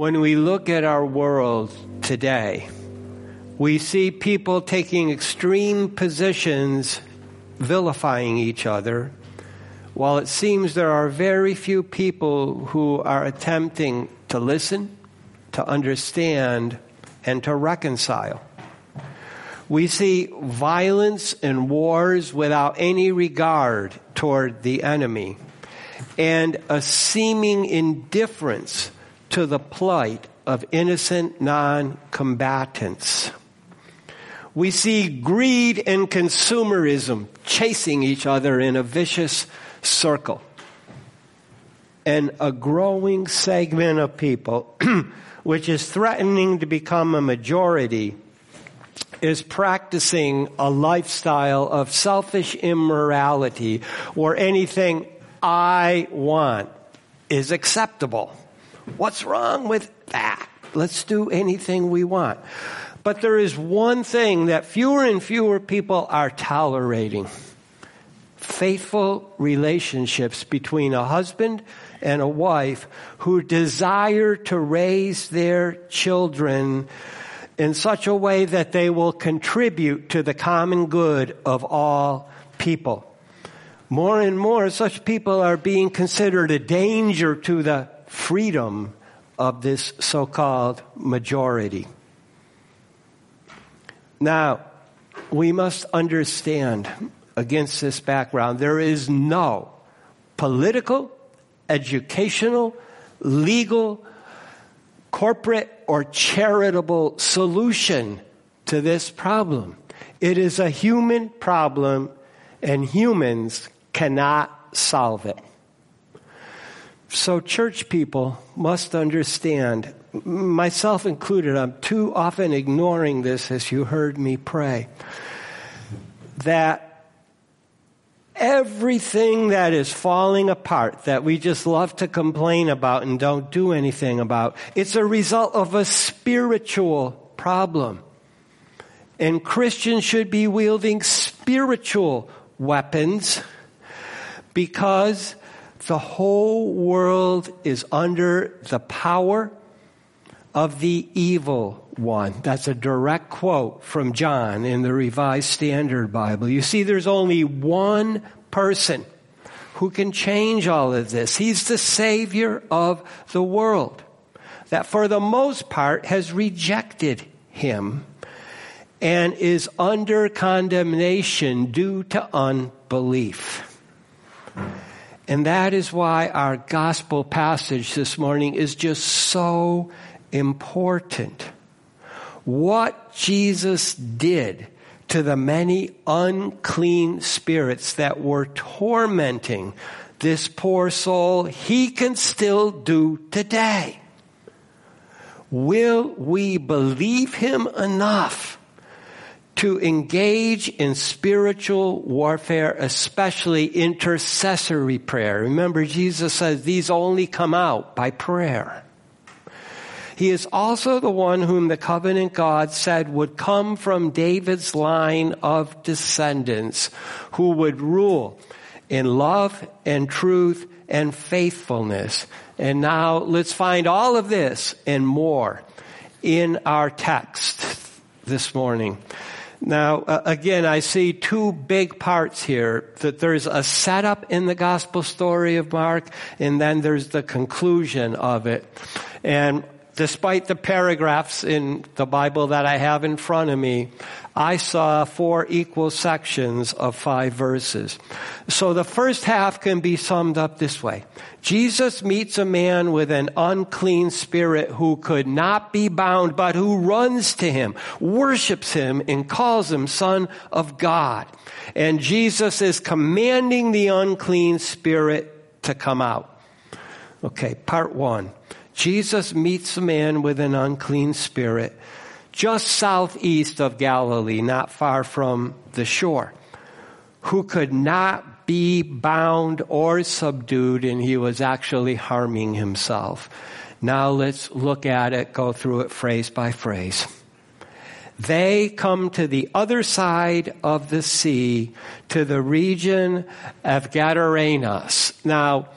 When we look at our world today, we see people taking extreme positions, vilifying each other, while it seems there are very few people who are attempting to listen, to understand, and to reconcile. We see violence and wars without any regard toward the enemy and a seeming indifference to the plight of innocent non combatants. We see greed and consumerism chasing each other in a vicious circle. And a growing segment of people, which is threatening to become a majority, is practicing a lifestyle of selfish immorality where anything I want is acceptable. What's wrong with that? Let's do anything we want. But there is one thing that fewer and fewer people are tolerating faithful relationships between a husband and a wife who desire to raise their children in such a way that they will contribute to the common good of all people. More and more, such people are being considered a danger to the freedom of this so called majority. Now, we must understand against this background, there is no political, educational, legal, corporate, or charitable solution to this problem. It is a human problem, and humans cannot solve it. So, church people must understand, myself included, I'm too often ignoring this as you heard me pray, that everything that is falling apart that we just love to complain about and don't do anything about, it's a result of a spiritual problem. And Christians should be wielding spiritual weapons because the whole world is under the power of the evil one. That's a direct quote from John in the Revised Standard Bible. You see, there's only one person who can change all of this. He's the Savior of the world that for the most part has rejected him and is under condemnation due to unbelief. And that is why our gospel passage this morning is just so important. What Jesus did to the many unclean spirits that were tormenting this poor soul, he can still do today. Will we believe him enough to engage in spiritual warfare, especially intercessory prayer? Remember, Jesus says these only come out by prayer. He is also the one whom the covenant God said would come from David's line of descendants who would rule in love and truth and faithfulness. And now let's find all of this and more in our text this morning. Now, uh, again, I see two big parts here. That there's a setup in the gospel story of Mark, and then there's the conclusion of it. And despite the paragraphs in the Bible that I have in front of me, I saw four equal sections of five verses. So the first half can be summed up this way. Jesus meets a man with an unclean spirit who could not be bound, but who runs to him, worships him, and calls him son of God. And Jesus is commanding the unclean spirit to come out. Okay, part one. Jesus meets a man with an unclean spirit just southeast of Galilee, not far from the shore, who could not be bound or subdued, and he was actually harming himself. Now let's look at it, go through it phrase by phrase. They come to the other side of the sea, to the region of Gadarenes. Now,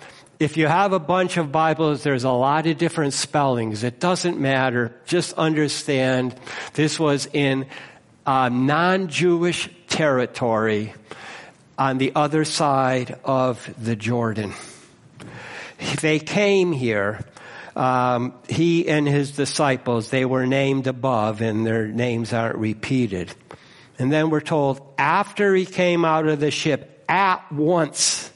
if you have a bunch of Bibles, there's a lot of different spellings. It doesn't matter. Just understand this was in uh, non-Jewish territory on the other side of the Jordan. They came here. Um, he and his disciples, they were named above and their names aren't repeated. And then we're told after he came out of the ship, at once,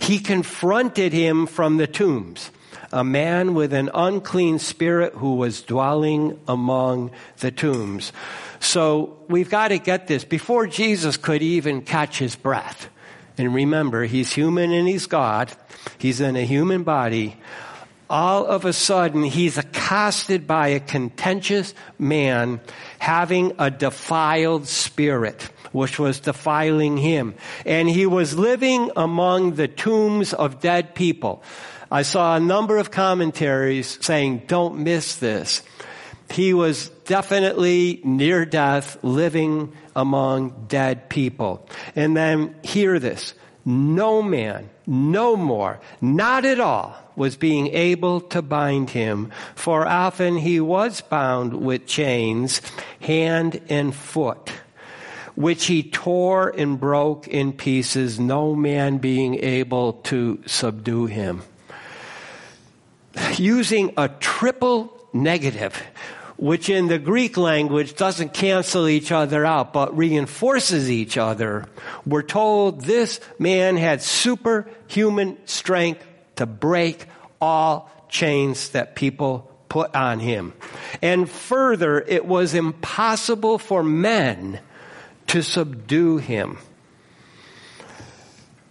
he confronted him from the tombs, a man with an unclean spirit who was dwelling among the tombs. So we've got to get this before Jesus could even catch his breath. And remember, he's human and he's God. He's in a human body. All of a sudden, he's accosted by a contentious man having a defiled spirit, which was defiling him. And he was living among the tombs of dead people. I saw a number of commentaries saying, don't miss this. He was definitely near death, living among dead people. And then hear this. No man, no more, not at all, was being able to bind him, for often he was bound with chains, hand and foot, which he tore and broke in pieces, no man being able to subdue him. Using a triple negative, which in the Greek language doesn't cancel each other out, but reinforces each other. We're told this man had superhuman strength to break all chains that people put on him. And further, it was impossible for men to subdue him.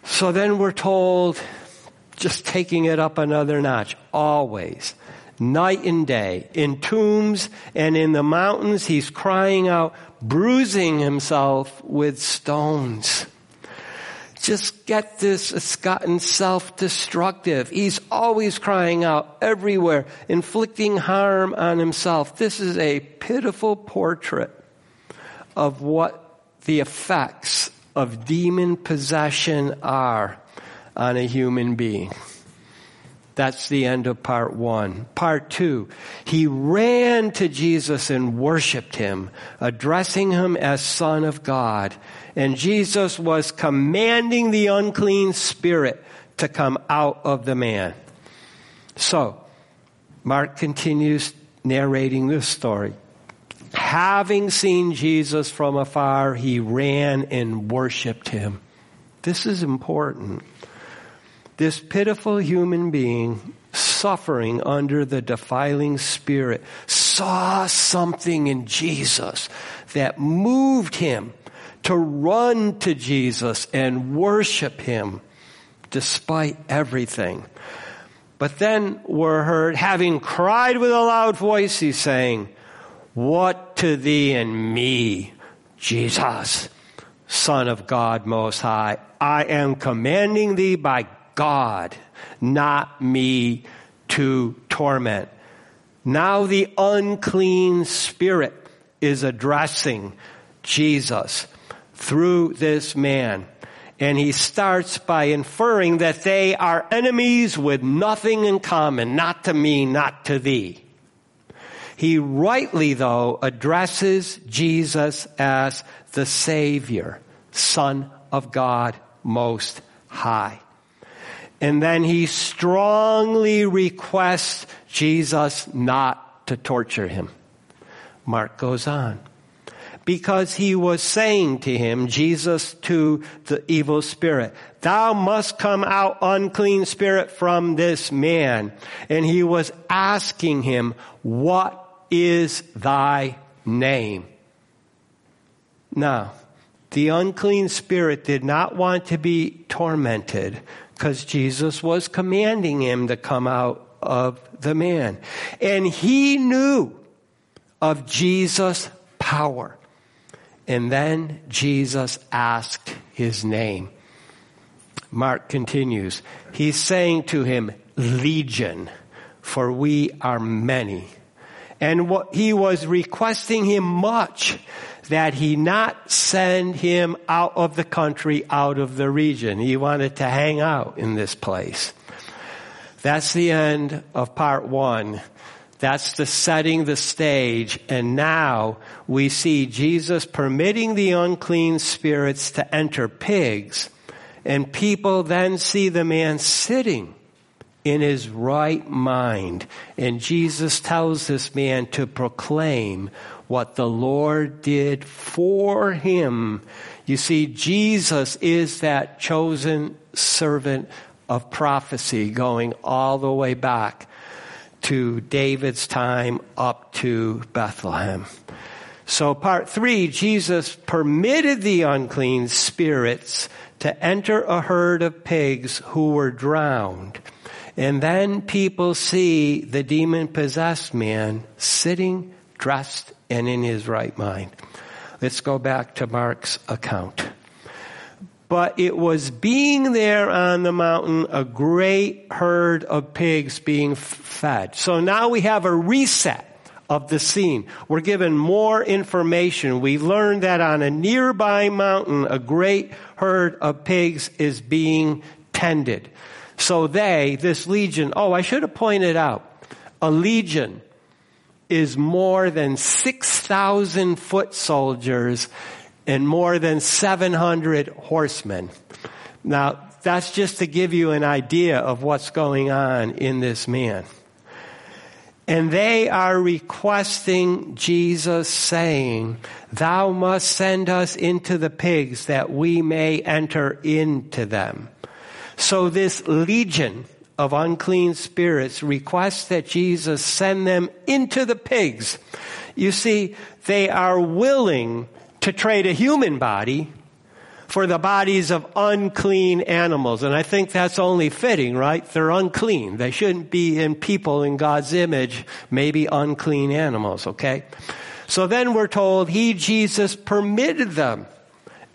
So then we're told, just taking it up another notch, always night and day. In tombs and in the mountains, he's crying out, bruising himself with stones. Just get this, it's gotten self-destructive. He's always crying out everywhere, inflicting harm on himself. This is a pitiful portrait of what the effects of demon possession are on a human being. That's the end of part one. Part two, he ran to Jesus and worshiped him, addressing him as son of God. And Jesus was commanding the unclean spirit to come out of the man. So, Mark continues narrating this story. Having seen Jesus from afar, he ran and worshiped him. This is important. This pitiful human being suffering under the defiling spirit saw something in Jesus that moved him to run to Jesus and worship him despite everything. But then we're heard having cried with a loud voice, he's saying, what to thee and me, Jesus, son of God most high? I am commanding thee by God, not me to torment. Now the unclean spirit is addressing Jesus through this man. And he starts by inferring that they are enemies with nothing in common, not to me, not to thee. He rightly, though, addresses Jesus as the Savior, Son of God Most High. And then he strongly requests Jesus not to torture him. Mark goes on. Because he was saying to him, Jesus to the evil spirit, thou must come out unclean spirit from this man. And he was asking him, what is thy name? Now, the unclean spirit did not want to be tormented because Jesus was commanding him to come out of the man. And he knew of Jesus' power. And then Jesus asked his name. Mark continues. He's saying to him, Legion, for we are many. And what he was requesting him much that he not send him out of the country, out of the region. He wanted to hang out in this place. That's the end of part one. That's the setting the stage. And now we see Jesus permitting the unclean spirits to enter pigs. And people then see the man sitting in his right mind. And Jesus tells this man to proclaim what the Lord did for him. You see, Jesus is that chosen servant of prophecy going all the way back to David's time up to Bethlehem. So part three, Jesus permitted the unclean spirits to enter a herd of pigs who were drowned. And then people see the demon possessed man sitting, dressed, and in his right mind. Let's go back to Mark's account but it was being there on the mountain a great herd of pigs being fed. So now we have a reset of the scene. We're given more information. We learn that on a nearby mountain, a great herd of pigs is being tended. So they, this legion, oh, I should have pointed out, a legion is more than 6,000 foot soldiers and more than 700 horsemen. Now, that's just to give you an idea of what's going on in this man. And they are requesting Jesus saying, thou must send us into the pigs that we may enter into them. So this legion of unclean spirits requests that Jesus send them into the pigs. You see, they are willing to trade a human body for the bodies of unclean animals. And I think that's only fitting, right? They're unclean. They shouldn't be in people in God's image, maybe unclean animals, okay? So then we're told he, Jesus, permitted them.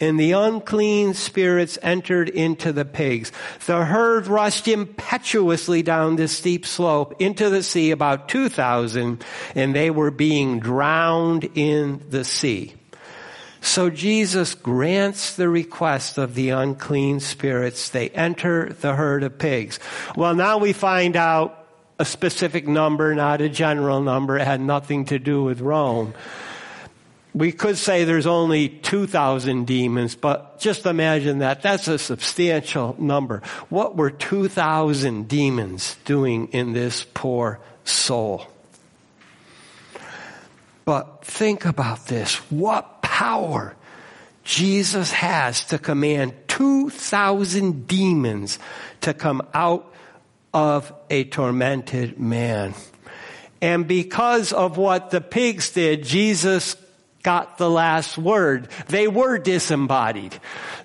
And the unclean spirits entered into the pigs. The herd rushed impetuously down this steep slope into the sea, about 2,000, and they were being drowned in the sea. So Jesus grants the request of the unclean spirits. They enter the herd of pigs. Well, now we find out a specific number, not a general number. It had nothing to do with Rome. We could say there's only 2,000 demons, but just imagine that. That's a substantial number. What were 2,000 demons doing in this poor soul? But think about this. What power Jesus has to command 2,000 demons to come out of a tormented man. And because of what the pigs did, Jesus got the last word. They were disembodied.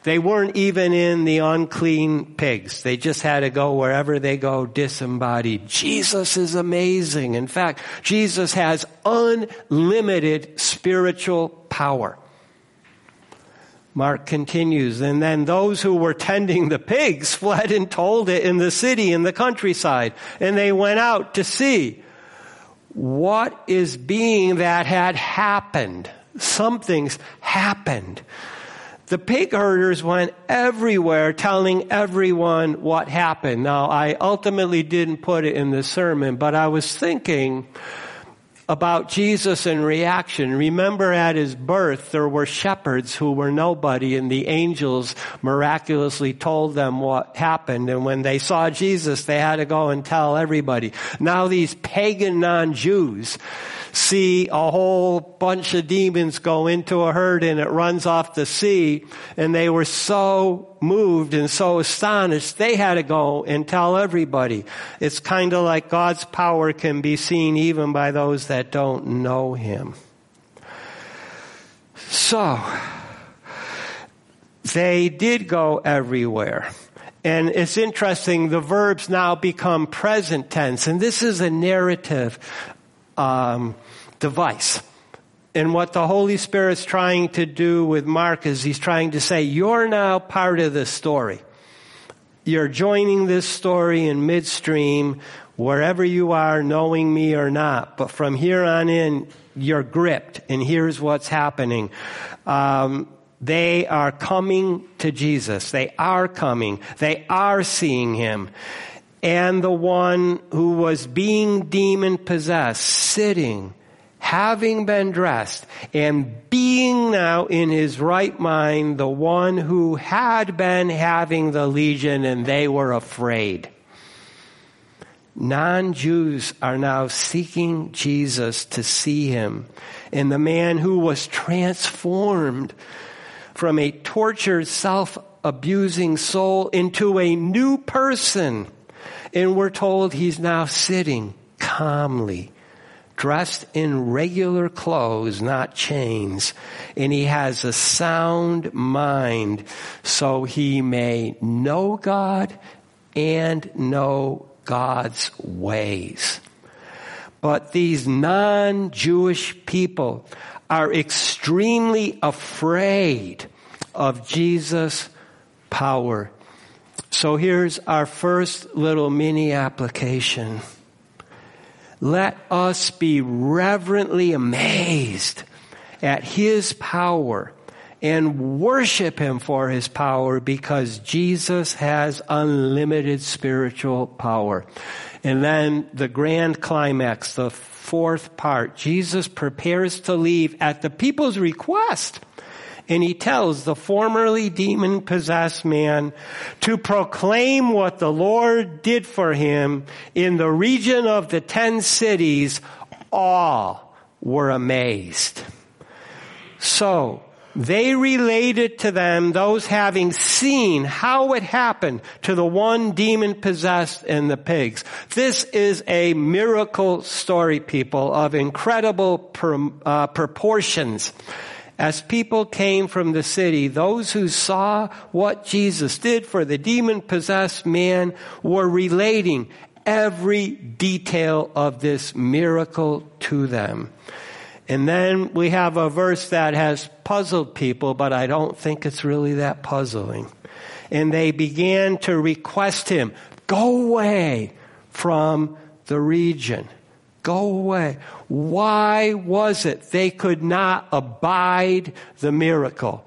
They weren't even in the unclean pigs. They just had to go wherever they go disembodied. Jesus is amazing. In fact, Jesus has unlimited spiritual power. Mark continues, and then those who were tending the pigs fled and told it in the city, in the countryside, and they went out to see what is being that had happened something's happened. The pig herders went everywhere telling everyone what happened. Now, I ultimately didn't put it in the sermon, but I was thinking about Jesus and reaction. Remember at his birth, there were shepherds who were nobody and the angels miraculously told them what happened. And when they saw Jesus, they had to go and tell everybody. Now these pagan non-Jews, see a whole bunch of demons go into a herd and it runs off the sea. And they were so moved and so astonished, they had to go and tell everybody. It's kind of like God's power can be seen even by those that don't know Him. So, they did go everywhere. And it's interesting, the verbs now become present tense, and this is a narrative um, device. And what the Holy Spirit's trying to do with Mark is he's trying to say, you're now part of this story. You're joining this story in midstream, wherever you are, knowing me or not. But from here on in, you're gripped, and here's what's happening. Um, they are coming to Jesus. They are coming. They are seeing him. and the one who was being demon possessed, sitting, having been dressed, and being now in his right mind, the one who had been having the legion, and they were afraid. Non-Jews are now seeking Jesus to see him. And the man who was transformed from a tortured, self-abusing soul into a new person and we're told he's now sitting calmly, dressed in regular clothes, not chains. And he has a sound mind so he may know God and know God's ways. But these non-Jewish people are extremely afraid of Jesus' power so here's our first little mini application. Let us be reverently amazed at His power and worship Him for His power because Jesus has unlimited spiritual power. And then the grand climax, the fourth part, Jesus prepares to leave at the people's request and he tells the formerly demon possessed man to proclaim what the Lord did for him in the region of the ten cities. All were amazed. So, they related to them those having seen how it happened to the one demon possessed and the pigs. This is a miracle story, people, of incredible uh, proportions. As people came from the city, those who saw what Jesus did for the demon possessed man were relating every detail of this miracle to them. And then we have a verse that has puzzled people, but I don't think it's really that puzzling. And they began to request him, go away from the region. Go away. Why was it they could not abide the miracle?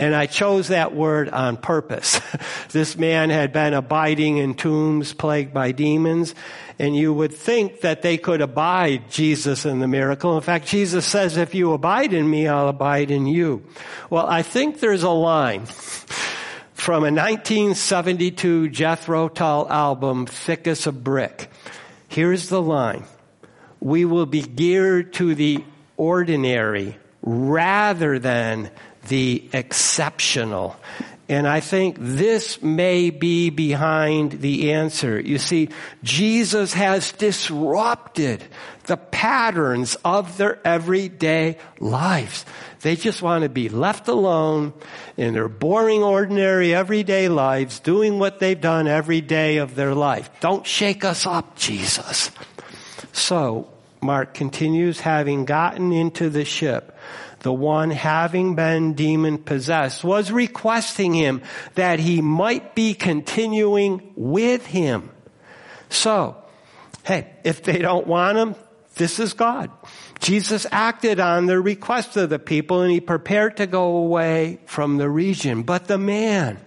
And I chose that word on purpose. this man had been abiding in tombs plagued by demons, and you would think that they could abide Jesus in the miracle. In fact, Jesus says, if you abide in me, I'll abide in you. Well, I think there's a line from a 1972 Jethro Tull album, Thick as a Brick. Here's the line we will be geared to the ordinary rather than the exceptional. And I think this may be behind the answer. You see, Jesus has disrupted the patterns of their everyday lives. They just want to be left alone in their boring, ordinary, everyday lives, doing what they've done every day of their life. Don't shake us up, Jesus. So, Mark continues, having gotten into the ship, the one having been demon possessed was requesting him that he might be continuing with him. So, hey, if they don't want him, this is God. Jesus acted on the request of the people and he prepared to go away from the region. But the man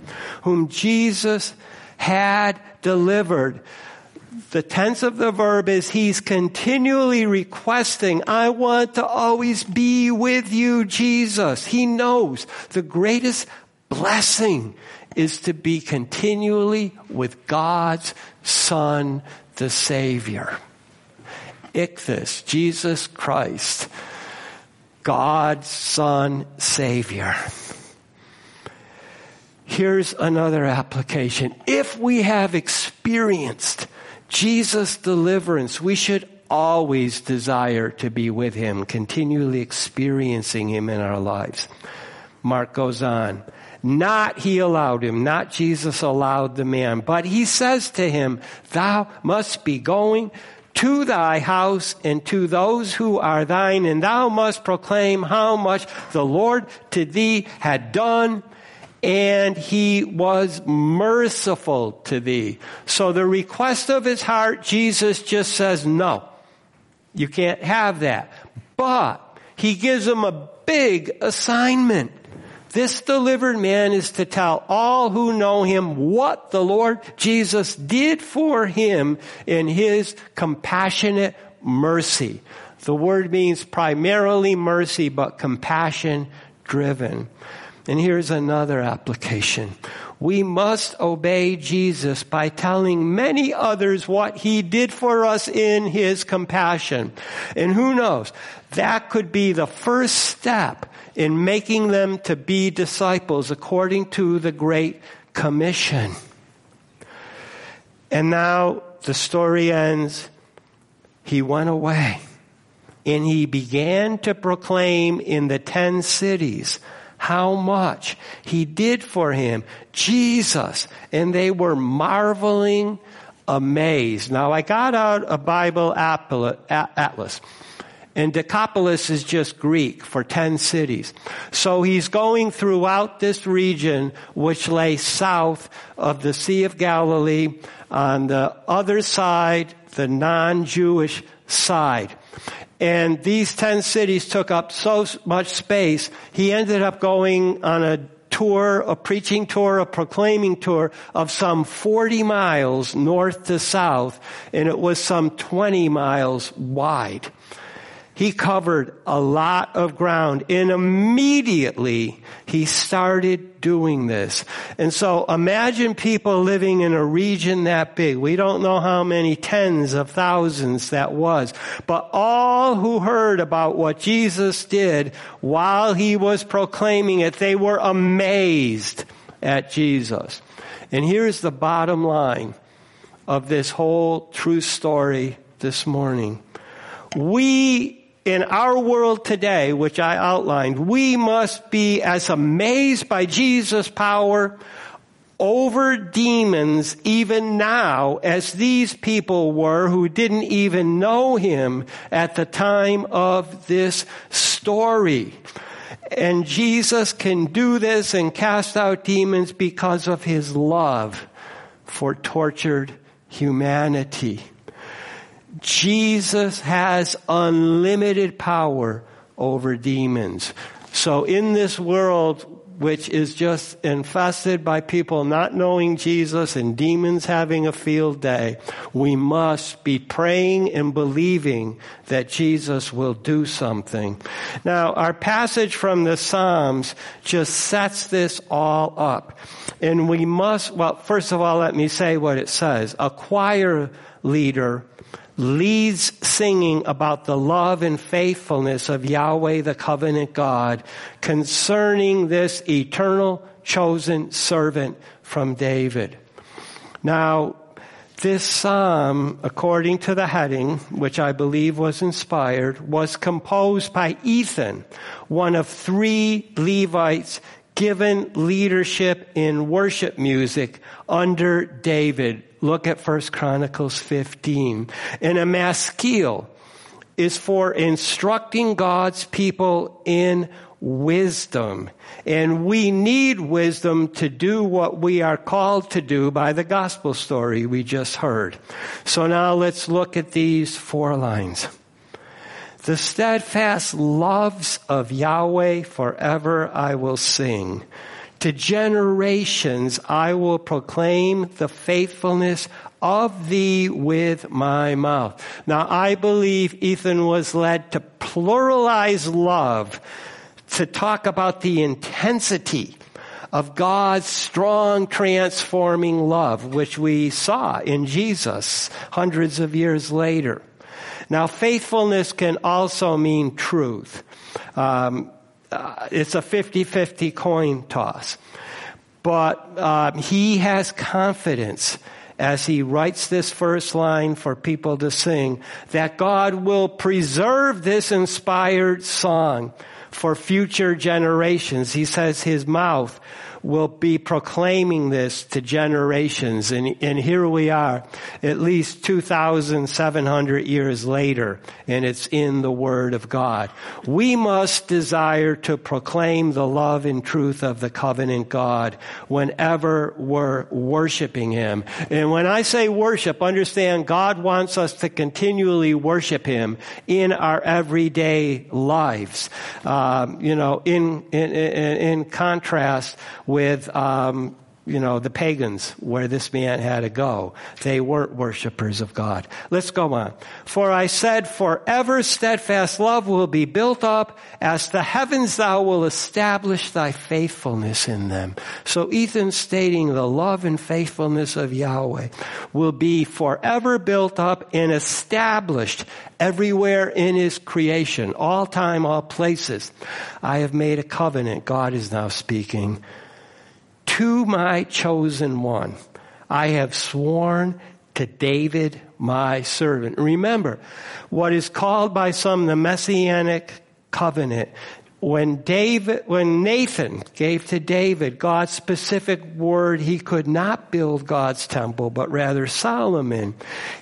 whom Jesus had delivered the tense of the verb is he's continually requesting, I want to always be with you, Jesus. He knows the greatest blessing is to be continually with God's Son, the Savior. Ichthus, Jesus Christ, God's Son, Savior. Here's another application. If we have experienced Jesus' deliverance, we should always desire to be with Him, continually experiencing Him in our lives. Mark goes on. Not he allowed him, not Jesus allowed the man, but he says to him, thou must be going to thy house and to those who are thine, and thou must proclaim how much the Lord to thee had done and he was merciful to thee. So the request of his heart, Jesus just says, no, you can't have that. But he gives him a big assignment. This delivered man is to tell all who know him what the Lord Jesus did for him in his compassionate mercy. The word means primarily mercy, but compassion driven. And here's another application. We must obey Jesus by telling many others what he did for us in his compassion. And who knows, that could be the first step in making them to be disciples according to the Great Commission. And now the story ends. He went away and he began to proclaim in the ten cities how much he did for him. Jesus. And they were marveling, amazed. Now I got out a Bible atlas. And Decapolis is just Greek for 10 cities. So he's going throughout this region, which lay south of the Sea of Galilee on the other side, the non-Jewish side. And these 10 cities took up so much space, he ended up going on a tour, a preaching tour, a proclaiming tour of some 40 miles north to south, and it was some 20 miles wide. He covered a lot of ground and immediately he started doing this. And so imagine people living in a region that big. We don't know how many tens of thousands that was, but all who heard about what Jesus did while he was proclaiming it, they were amazed at Jesus. And here's the bottom line of this whole true story this morning. We in our world today, which I outlined, we must be as amazed by Jesus' power over demons even now as these people were who didn't even know him at the time of this story. And Jesus can do this and cast out demons because of his love for tortured humanity. Jesus has unlimited power over demons. So in this world, which is just infested by people not knowing Jesus and demons having a field day, we must be praying and believing that Jesus will do something. Now, our passage from the Psalms just sets this all up. And we must, well, first of all, let me say what it says. A choir leader leads singing about the love and faithfulness of Yahweh, the covenant God, concerning this eternal chosen servant from David. Now, this psalm, according to the heading, which I believe was inspired, was composed by Ethan, one of three Levites given leadership in worship music under David, Look at 1 Chronicles 15. And a maskil is for instructing God's people in wisdom. And we need wisdom to do what we are called to do by the gospel story we just heard. So now let's look at these four lines. The steadfast loves of Yahweh forever I will sing. To generations I will proclaim the faithfulness of thee with my mouth. Now I believe Ethan was led to pluralize love to talk about the intensity of God's strong transforming love, which we saw in Jesus hundreds of years later. Now faithfulness can also mean truth. Um, uh, it's a 50-50 coin toss. But um, he has confidence as he writes this first line for people to sing that God will preserve this inspired song for future generations. He says his mouth will be proclaiming this to generations. And, and here we are, at least 2,700 years later, and it's in the Word of God. We must desire to proclaim the love and truth of the covenant God whenever we're worshiping Him. And when I say worship, understand God wants us to continually worship Him in our everyday lives. Um, you know, in, in, in, in contrast with um, you know, the pagans where this man had to go. They weren't worshippers of God. Let's go on. For I said, forever steadfast love will be built up as the heavens thou will establish thy faithfulness in them. So Ethan stating the love and faithfulness of Yahweh will be forever built up and established everywhere in his creation, all time, all places. I have made a covenant, God is now speaking to my chosen one. I have sworn to David, my servant. Remember, what is called by some the messianic covenant. When David, when Nathan gave to David God's specific word, he could not build God's temple, but rather Solomon.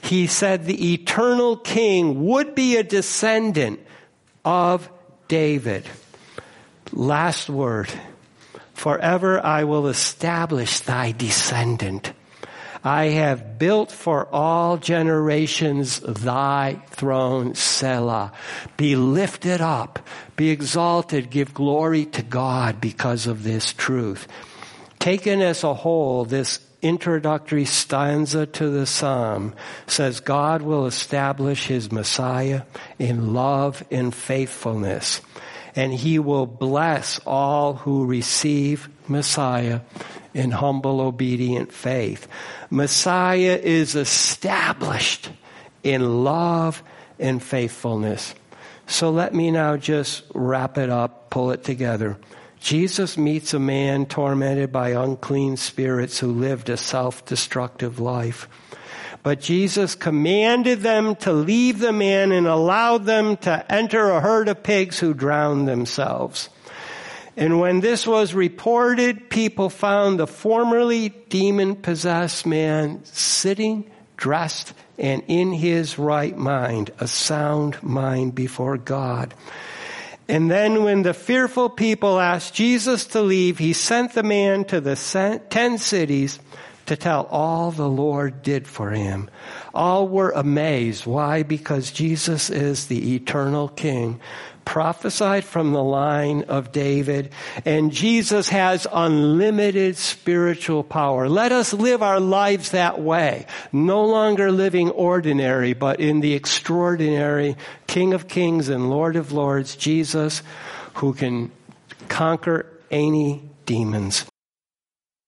He said the eternal king would be a descendant of David. Last word. Forever I will establish thy descendant. I have built for all generations thy throne, Selah. Be lifted up, be exalted, give glory to God because of this truth. Taken as a whole, this introductory stanza to the psalm says God will establish his Messiah in love and faithfulness and he will bless all who receive Messiah in humble, obedient faith. Messiah is established in love and faithfulness. So let me now just wrap it up, pull it together. Jesus meets a man tormented by unclean spirits who lived a self-destructive life. But Jesus commanded them to leave the man and allowed them to enter a herd of pigs who drowned themselves. And when this was reported, people found the formerly demon possessed man sitting, dressed, and in his right mind, a sound mind before God. And then when the fearful people asked Jesus to leave, he sent the man to the ten cities to tell all the Lord did for him. All were amazed. Why? Because Jesus is the eternal King, prophesied from the line of David, and Jesus has unlimited spiritual power. Let us live our lives that way, no longer living ordinary, but in the extraordinary King of Kings and Lord of Lords, Jesus, who can conquer any demons.